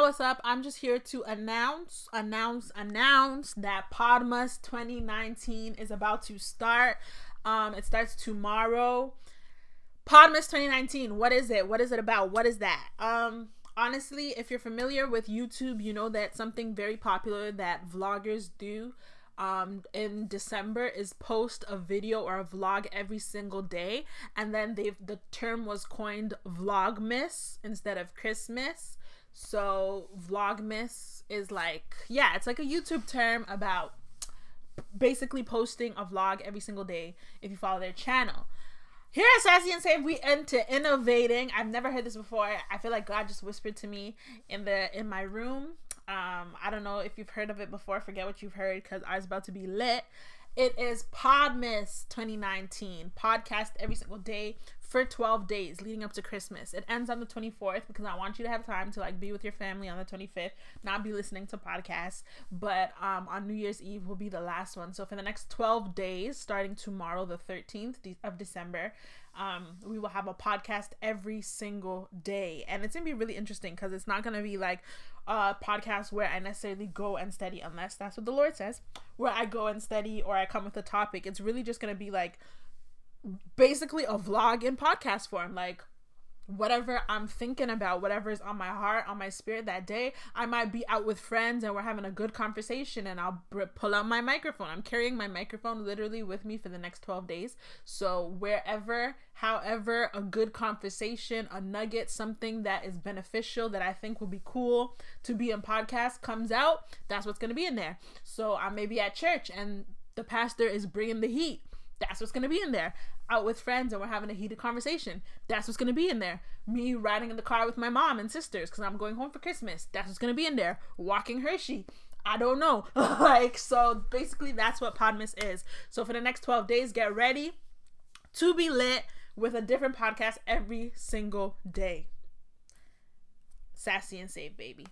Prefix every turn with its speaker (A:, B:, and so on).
A: what's up? I'm just here to announce, announce, announce that Podmas 2019 is about to start. Um, it starts tomorrow. Podmas 2019. What is it? What is it about? What is that? Um, honestly, if you're familiar with YouTube, you know that something very popular that vloggers do um in December is post a video or a vlog every single day and then they the term was coined vlogmas instead of Christmas. So vlogmas is like yeah, it's like a YouTube term about basically posting a vlog every single day if you follow their channel. Here at Sassy and Saved, we enter innovating. I've never heard this before. I feel like God just whispered to me in the in my room um, I don't know if you've heard of it before. Forget what you've heard because I was about to be lit. It is Podmas 2019 podcast every single day for 12 days leading up to Christmas. It ends on the 24th because I want you to have time to like be with your family on the 25th, not be listening to podcasts. But um, on New Year's Eve will be the last one. So for the next 12 days, starting tomorrow, the 13th of December, um, we will have a podcast every single day, and it's gonna be really interesting because it's not gonna be like a podcast where I necessarily go and study, unless that's what the Lord says, where I go and study or I come with a topic. It's really just gonna be like basically a vlog in podcast form, like whatever I'm thinking about, whatever is on my heart, on my spirit that day. I might be out with friends and we're having a good conversation and I'll pull out my microphone. I'm carrying my microphone literally with me for the next 12 days. So wherever, however, a good conversation, a nugget, something that is beneficial that I think will be cool to be in podcast comes out, that's what's going to be in there. So I may be at church and the pastor is bringing the heat that's what's gonna be in there. Out with friends and we're having a heated conversation. That's what's gonna be in there. Me riding in the car with my mom and sisters because I'm going home for Christmas. That's what's gonna be in there. Walking Hershey. I don't know. like so basically that's what Podmas is. So for the next 12 days, get ready to be lit with a different podcast every single day. Sassy and Saved, baby.